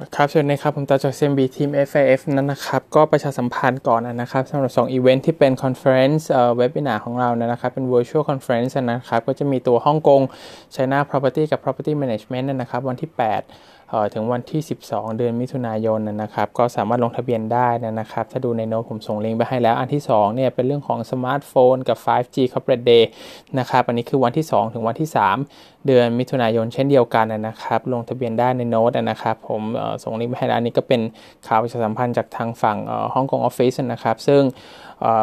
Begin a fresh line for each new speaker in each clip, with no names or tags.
ครับสวัสดีครับผมตาจาก CMB ทีม FIF นั่นนะครับ ก็ประชาสัมพันธ์ก่อนนะครับสำหรับ2อีเวนท์ที่เป็น conference เอ่อ webinar ของเรานะครับ เป็น virtual conference นะครับ ก็จะมีตัวฮ่องกง China Property กับ Property Management นะครับ วันที่ 8 ถึงวันที่ 12 เดือนมิถุนายนนะครับ ก็สามารถลงทะเบียนได้นะครับ ถ้าดูในโน้ตผมส่งลิงก์ไปให้แล้ว อันที่2เนี่ยเป็นเรื่องของสมาร์ทโฟนกับ 5G Corporate Day นะครับ อันนี้คือวันที่ 2 ถึงวันที่ 3 เดือนมิถุนายนเช่นเดียวกันนะครับ ลงทะเบียนได้ในโน้ตนะครับ ผมส่งลิงก์ไปให้แล้วอันนี้ก็เป็นข่าวประชาสัมพันธ์จากทางฝั่งฮ่องกงออฟฟิศนะครับ ซึ่ง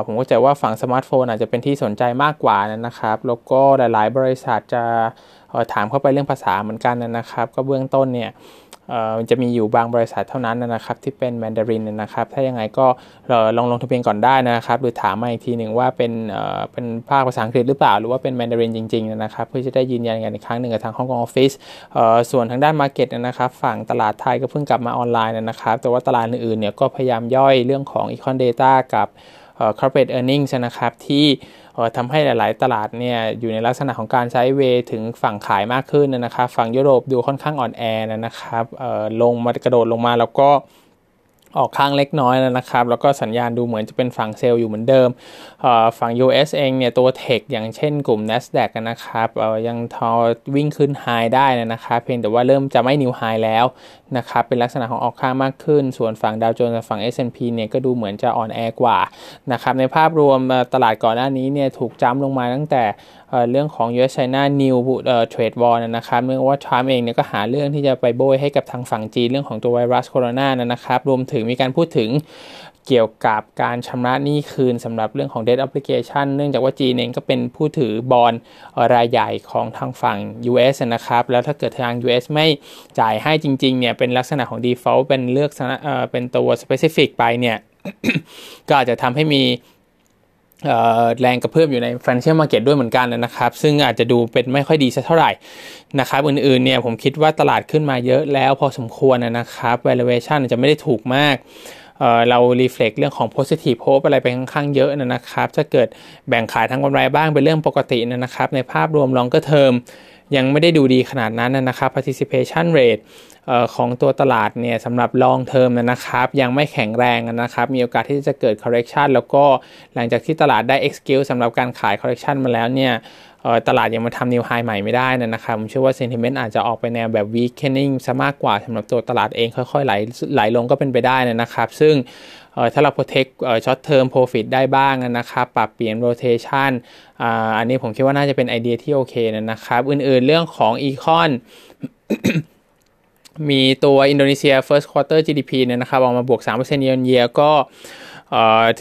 ผมก็จะว่าฝั่งสมาร์ทโฟนอาจจะเป็นที่สนใจมากกว่านะครับ แล้วก็หลาย ๆ บริษัทจะถามเข้าไปเรื่องภาษาเหมือนกันนะครับ ก็เบื้องต้นเนี่ย จะมีอยู่บางบริษัทเท่านั้นนะครับที่เป็นแมนดารินนะครับ ถ้ายังไงก็ลองลงทะเบียนก่อนได้นะครับหรือถามมาอีกทีหนึ่งว่าเป็นเป็นภาคภาษาอังกฤษหรือเปล่า หรือว่าเป็นแมนดารินจริงๆนะครับเพื่อจะได้ยืนยันกันอีกครั้งหนึ่งกับทางฮ่องกงออฟฟิศส่วนทางด้าน market นะครับฝั่งตลาดไทยก็เพิ่งกลับมาออนไลน์นะครับ แต่ว่าตลาดอื่นๆเนี่ยก็พยายามย่อยเรื่องของ Econ Data กับ corporate earnings นะครับที่ ทำให้หลาย ๆ ตลาดเนี่ยอยู่ในลักษณะของการ sideway ถึงฝั่งขายมากขึ้นนะครับฝั่งยุโรปดูค่อนข้างอ่อนแอนะครับลงมากระโดดลงมาแล้วก็ออกข้างเล็กน้อยนะครับ แล้วก็สัญญาณดูเหมือนจะเป็นฝั่ง sell อยู่เหมือนเดิม ฝั่ง US เองเนี่ยตัวเทคอย่างเช่นกลุ่ม NASDAQ นะครับยังทอวิ่งขึ้นไฮได้นะครับ เพียงแต่ว่าเริ่มจะไม่นิวไฮแล้วนะครับเป็นลักษณะของออกข้างมากขึ้น ส่วนฝั่งดาวโจนส์ฝั่ง S&P เนี่ยก็ดูเหมือนจะอ่อนแอกว่านะครับในภาพรวมตลาดก่อนหน้านี้เนี่ยถูกจ้ำลงมาตั้งแต่เรื่องของ US China New Trade War นะครับเนื่องว่าทรัมป์เองเนี่ยก็หาเรื่องที่จะไปโบยให้กับทางฝั่งจีนเรื่องของตัวไวรัสโคโรนานะครับรวมถึงมีการพูดถึง เกี่ยวกับการชำระหนี้คืนสำหรับเรื่องของ debt obligation เนื่องจากว่าจีนเองก็เป็นผู้ถือบอลรายใหญ่ของทางฝั่ง US นะครับ แล้วถ้าเกิดทาง US ไม่จ่ายให้จริงๆเนี่ยเป็นลักษณะของ default เป็นเลือกเป็นตัว specific ไปเนี่ยก็อาจจะทำให้มีแรงกระเพื่อมอยู่ใน financial market ด้วยเหมือนกันนะครับ ซึ่งอาจจะดูเป็นไม่ค่อยดีสักเท่าไหร่นะครับ อื่นๆเนี่ยผมคิดว่าตลาดขึ้นมาเยอะแล้วพอสมควรนะครับ valuation จะไม่ได้ถูกมาก เรา reflect เรื่องของ positive hope อะไรไปค่อนข้างเยอะนะครับถ้าเกิดแบ่งขายทั้งกำไรบ้างเป็นเรื่องปกตินะครับในภาพรวม longer term ยังไม่ได้ดูดีขนาดนั้นนะครับ participation rate ของตัวตลาดเนี่ยสำหรับ long term นะครับ ยังไม่แข็งแรงนะครับ มีโอกาสที่จะเกิด correction แล้วก็หลังจากที่ตลาดได้ excuse สำหรับการขาย correction มาแล้วเนี่ย ตลาดยังมาทำนิวไฮใหม่ไม่ได้นะครับ ผมเชื่อว่า sentiment อาจจะออกไปแนวแบบ weakening ซะมากกว่าสำหรับตัวตลาดเองค่อยๆไหลไหลลงก็เป็นไปได้นะครับ ซึ่งถ้าเรา protect short term profit ได้บ้างนะครับ ปรับเปลี่ยน rotation อันนี้ผมคิดว่าน่าจะเป็นไอเดียที่โอเคนะครับ อื่นๆเรื่องของ econ มีตัวอินโดนีเซีย first quarter GDP เนี่ยนะครับออกมาบวก3% year on year ก็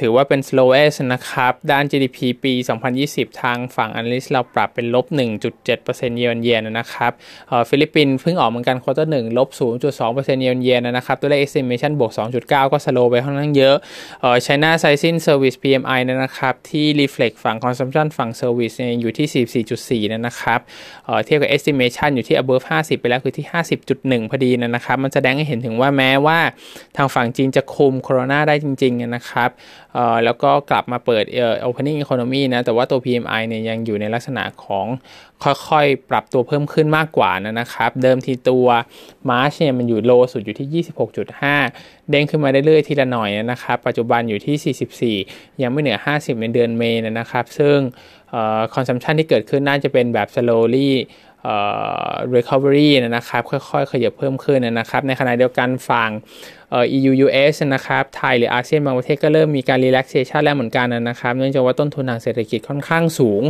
ถือว่าเป็น slowest นะครับ ด้าน GDP ปี 2020 ทางฝั่ง analyst เราปรับเป็นลบ 1.7% year on year นะครับฟิลิปปินส์เพิ่งออกเหมือนกัน quarter 1ลบ 0.2% year on year นะครับตัวเลข estimation บวก 2.9 ก็ slow ไปค่อนข้างเยอะ China Caixin Service PMI นะครับ ที่ reflect ฝั่ง consumption ฝั่ง service อยู่ที่ 44.4 นะครับเทียบกับ estimation อยู่ที่ above 50 ไปแล้วคือที่ 50.1 พอดีนะครับ มันแสดงให้เห็นถึงว่าแม้ว่าทางฝั่งจีนจะคุมโควิดได้จริงๆนะครับครับแล้วก็กลับมาเปิด opening economy นะ แต่ว่าตัว PMI เนี่ยยังอยู่ในลักษณะของค่อยๆ ปรับตัวเพิ่มขึ้นมากกว่านะครับ เดิมทีตัว March เนี่ยมันอยู่โลสุดอยู่ที่ 26.5 เด้งขึ้นมาเรื่อยๆทีละหน่อยนะครับ ปัจจุบันอยู่ที่ 44 ยังไม่เหนือ 50 ในเดือนเมษนะครับ ซึ่ง consumption ที่เกิดขึ้นน่าจะเป็นแบบ slowly recovery นะครับค่อยๆขยับเพิ่มขึ้นนะครับ ในขณะเดียวกันฝั่ง EU US นะครับไทยหรืออาเซียนบางประเทศก็เริ่มมีการ relaxation แล้วเหมือนกันนะครับ เนื่องจากว่าต้นทุนทางเศรษฐกิจค่อนข้างสูง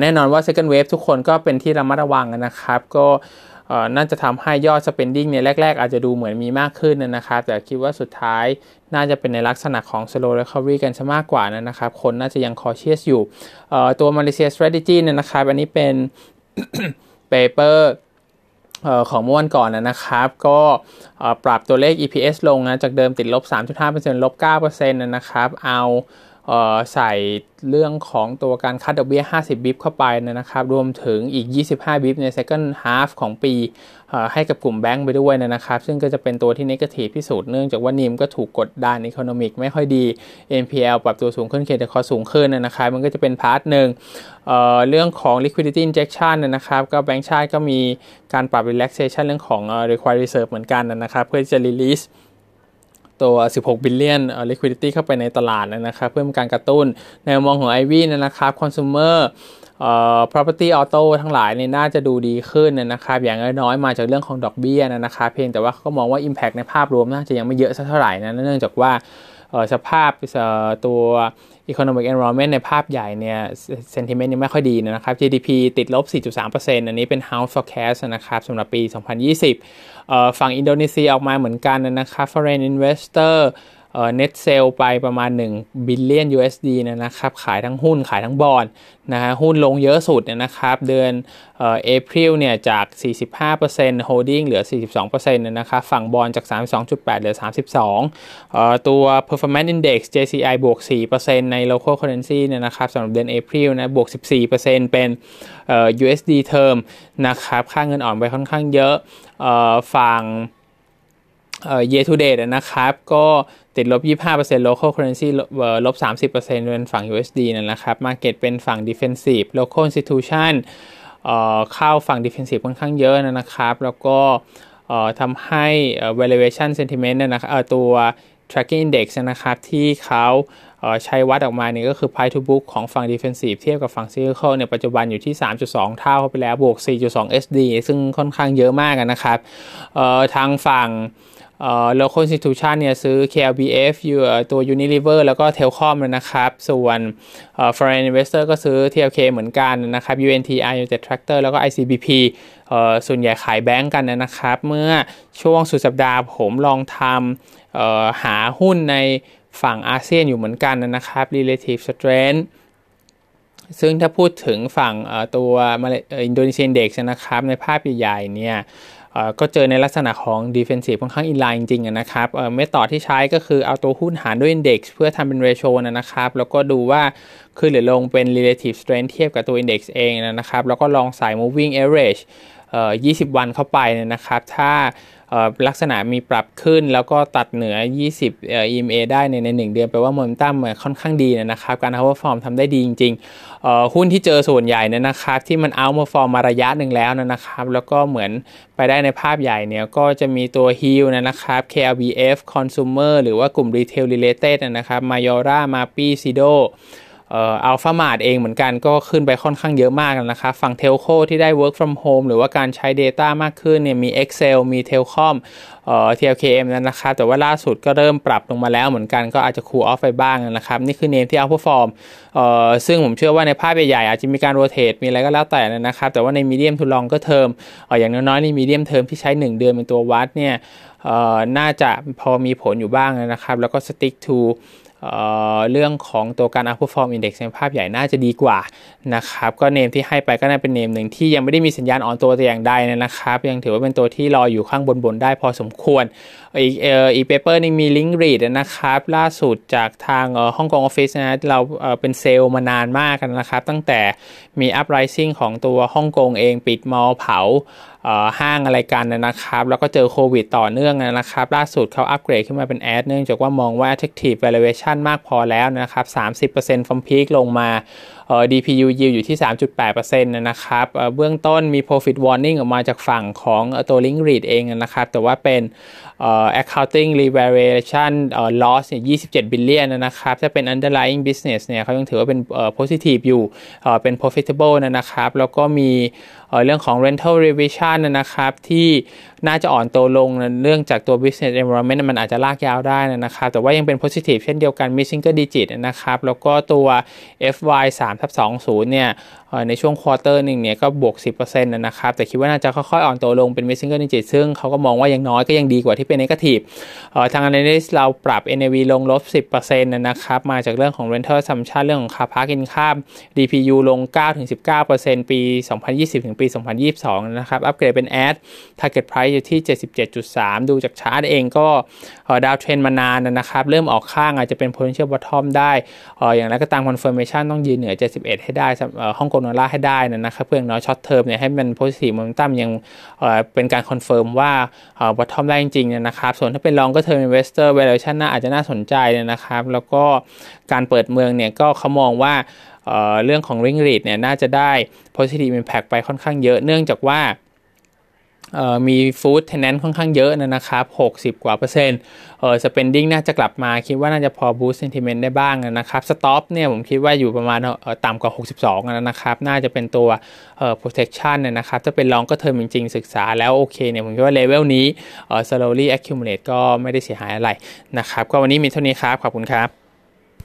แน่นอนว่า second wave ทุกคนก็เป็นที่ระมัดระวังนะครับ ก็น่าจะทำให้ยอด spending เนี่ยแรก ๆ อาจจะดูเหมือนมีมากขึ้นนะครับ แต่คิดว่าสุดท้ายน่าจะเป็นในลักษณะของ slow recovery กันซะมากกว่านะครับ คนน่าจะยัง cautious อยู่ตัว Malaysia strategy เนี่ยนะครับ อันนี้เป็น เปเปอร์ของเมื่อวันก่อนนะครับ ก็ปรับตัวเลข EPS ลงนะ จากเดิมติดลบ 3.5%ลบ 9%นะครับ เอา ใส่เรื่องของตัวการ cut ดอกเบี้ย 50 bip เข้าไปนะครับ รวมถึงอีก 25 bip ใน second half ของปีให้กับกลุ่มแบงก์ไปด้วยนะครับ ซึ่งก็จะเป็นตัวที่ negative ที่สุดเนื่องจากว่า NIM ก็ถูกกดดัน economic ไม่ค่อยดี NPL ปรับตัวสูงขึ้น credit cost สูงขึ้นนะครับ มันก็จะเป็น part หนึ่งเเรื่องของ liquidity injection นะครับก็แบงก์ชาติก็มีการปรับ relaxation เรื่องของ required reserve เหมือนกันนะครับ เพื่อจะ release ตัว 16 บิลเลียน liquidity เข้าไปในตลาดนะครับเพื่อการกระตุ้นในมองของ Ivy นะครับ consumer property auto ทั้งหลายเนี่ยน่าจะดูดีขึ้นนะครับ อย่างน้อยๆมาจากเรื่องของดอกเบี้ยนะครับเพียงแต่ว่าเขาก็มองว่า impact ในภาพรวมน่าจะยังไม่เยอะสักเท่าไหร่นะเนื่องจากว่า สภาพตัว economic environment ในภาพใหญ่เนี่ย sentiment ยังไม่ค่อยดีนะครับ GDP ติดลบ 4.3%อันนี้เป็น house forecast นะครับสำหรับปี 2020 ฝั่งอินโดนีเซียออกมาเหมือนกันนะครับ foreign investor net sell ไปประมาณ1 billion USD นะครับขายทั้งหุ้นขายทั้งบอลนะฮะหุ้นลงเยอะสุดนะครับเดือน April เนี่ยจาก 45% holding เหลือ 42%นะครับฝั่งบอลจาก 32.8 เหลือ 32ตัว performance index JCI บวก 4%ใน local currency เนี่ยนะครับสำหรับเดือน April นะบวก 14%เป็น USD term นะครับค่าเงินอ่อนไปค่อนข้างเยอะฝั่ง เอ่อ year to date นะครับ ก็ติดลบ 25% local currency ลบ 30%เป็นฝั่ง USD นั่นนะครับ market เป็นฝั่ง defensive local institution เอ่อเข้าฝั่ง defensive ค่อนข้างเยอะนะครับ แล้วก็ทำให้ valuation sentiment นะครับตัว tracking index นะครับ ที่เขาใช้วัดออกมาเนี่ยก็คือ price to book ของฝั่ง defensive เทียบกับฝั่ง cyclical เนี่ยปัจจุบันอยู่ที่ 3.2 เท่าไปแล้วบวก 4.2 SD ซึ่งค่อนข้างเยอะมากนะครับทางฝั่ง local institution เนี่ยซื้อ KLBF อยู่ตัว Unilever แล้วก็ Telcom นะครับ ส่วน foreign investor ก็ซื้อ TLK เหมือนกันนะครับ UNTI United Tractor แล้วก็ ICBP ส่วนใหญ่ขายแบงก์กันนะครับ เมื่อช่วงสุดสัปดาห์ผมลองทำหาหุ้นในฝั่งอาเซียนอยู่เหมือนกันนะครับ relative strength ซึ่งถ้าพูดถึงฝั่งตัวอินโดนีเซียเด็กนะครับ ในภาพใหญ่ๆเนี่ย ก็เจอในลักษณะของ defensive ค่อนข้างอินไลน์จริงๆนะครับเมธอดที่ใช้ก็คือเอาตัวหุ้นหารด้วย index เพื่อทำเป็น ratio นะครับ แล้วก็ดูว่าขึ้นหรือลงเป็น relative strength เทียบกับตัว index เองนะครับ แล้วก็ลองใส่ moving average 20 วันเข้าไปนะครับ ถ้า ลักษณะมีปรับขึ้นแล้วก็ตัดเหนือ 20 EMA ได้ในใน1เดือนแปลว่าโมเมนตัมค่อนข้างดีนะครับ การ outperform ทำได้ดีจริงๆหุ้นที่เจอส่วนใหญ่เนี่ยนะครับ ที่มัน outperform มาระยะหนึ่งแล้วนะครับ แล้วก็เหมือนไปได้ในภาพใหญ่เนี่ยก็จะมีตัว Hill นะครับ KLBF Consumer หรือว่ากลุ่ม Retail Related นะครับ Mayora Mapi Sido อัลฟามาดเองเหมือนกันก็ขึ้นไปค่อนข้างเยอะมากนะครับฝั่งเทลโคที่ได้ work from home หรือว่าการใช้ Data มากขึ้นเนี่ยมี Excel มี Telcom เอ่อ TLKM นั่นนะครับแต่ว่าล่าสุดก็เริ่มปรับลงมาแล้วเหมือนกันก็อาจจะคูลออฟไปบ้างนะครับ นี่คือเนมที่เอาพฟอร์มเอ่อซึ่งผมเชื่อว่าในภาพใหญ่ๆอาจจะมีการโรเตทมีอะไรก็แล้วแต่นะครับ แต่ว่าในมีเดียมทุลองก็เทอมเอ่ออย่างน้อยๆในมีเดียมเทอมที่ใช้ 1 เดือนเป็นตัววัดเนี่ยเอ่อน่าจะพอมีผลอยู่บ้างนะครับ แล้วก็ stick to เรื่องของตัวการ outperform index ในภาพใหญ่น่าจะดีกว่านะครับก็เนมที่ให้ไปก็น่าเป็นเนมหนึ่งที่ยังไม่ได้มีสัญญาณอ่อนตัวแต่อย่างใดนะครับ ยังถือว่าเป็นตัวที่รออยู่ข้างบนๆได้พอสมควร อีกเอ่ออีก paper นี่มี Link REIT นะครับ ล่าสุดจากทางฮ่องกงออฟฟิศนะเราเป็น sell มานานมากกันนะครับ ตั้งแต่มี uprising ของตัวฮ่องกงเองปิด mall เผาห้างอะไรกันนะครับ แล้วก็เจอโควิดต่อเนื่องนะครับ ล่าสุดเขาอัปเกรดขึ้นมาเป็น add เนื่องจากว่ามองว่า attractive valuation มากพอแล้วนะครับ 30% from peak ลงมา DPU yield อยู่ที่ 3.8%นะครับเบื้องต้นมี profit warning ออกมาจากฝั่งของตัว Link Read เองนะครับ แต่ว่าเป็น accounting revaluation loss เนี่ย27 billion นะครับ ถ้าเป็น underlying business เนี่ยเขายังถือว่าเป็น positive อยู่ เป็น profitable นะครับ แล้วก็มีเรื่องของ rental revision นะครับที่น่าจะอ่อนตัวลงเรื่องจากตัว business environment มันอาจจะลากยาวได้นะครับ แต่ว่ายังเป็น positive เช่นเดียวกันมี single digit นะครับ แล้วก็ตัว FY 3ทับ20เนี่ย ในช่วงควอเตอร์หนึ่งเนี่ยก็บวก 10%นะครับ แต่คิดว่าน่าจะค่อยๆ อ่อนตัวลงเป็น mid single digit ซึ่งเขาก็มองว่ายังน้อยก็ยังดีกว่าที่เป็น negative ทาง analyst เราปรับ NAV ลงลบ 10%นะครับ มาจากเรื่องของ rental assumption เรื่องของ car park income DPU ลง 9-19%ปี 2020 ถึงปี 2022 นะครับ อัปเกรดเป็น ad target price อยู่ที่ 77.3 ดูจากชาร์ตเองก็ดาวเทรนมานานนะครับ เริ่มออกข้างอาจจะเป็น potential bottom ได้ อย่างไรก็ตาม confirmation ต้องยืนเหนือ 71 ให้ได้ฮ่องกงดอลลาร์ให้ได้นะครับอย่างน้อย short term เนี่ยให้มัน positive momentum ยังเป็นการ confirm ว่า bottom ได้จริงๆนะครับส่วนถ้าเป็น longer term investor valuation น่าอาจจะน่าสนใจนะครับ แล้วก็การเปิดเมืองเนี่ยก็เขามองว่าเรื่องของ Link REIT เนี่ยน่าจะได้ positive impact ไปค่อนข้างเยอะเนื่องจากว่า มี food tenant ค่อนข้างเยอะนะครับ 60 กว่าเปอร์เซ็นต์เออ spending น่าจะกลับมาคิดว่าน่าจะพอ boost sentiment ได้บ้างนะครับ stop เนี่ยผมคิดว่าอยู่ประมาณต่ำกว่า 62นะครับ น่าจะเป็นตัวเอ่อ protection นะครับถ้าเป็น longer term จริง ๆ ศึกษาแล้วโอเคเนี่ยผมคิดว่าเลเวลนี้เอ่อ slowly accumulate ก็ไม่ได้เสียหายอะไรนะครับ ก็วันนี้มีเท่านี้ครับ ขอบคุณครับ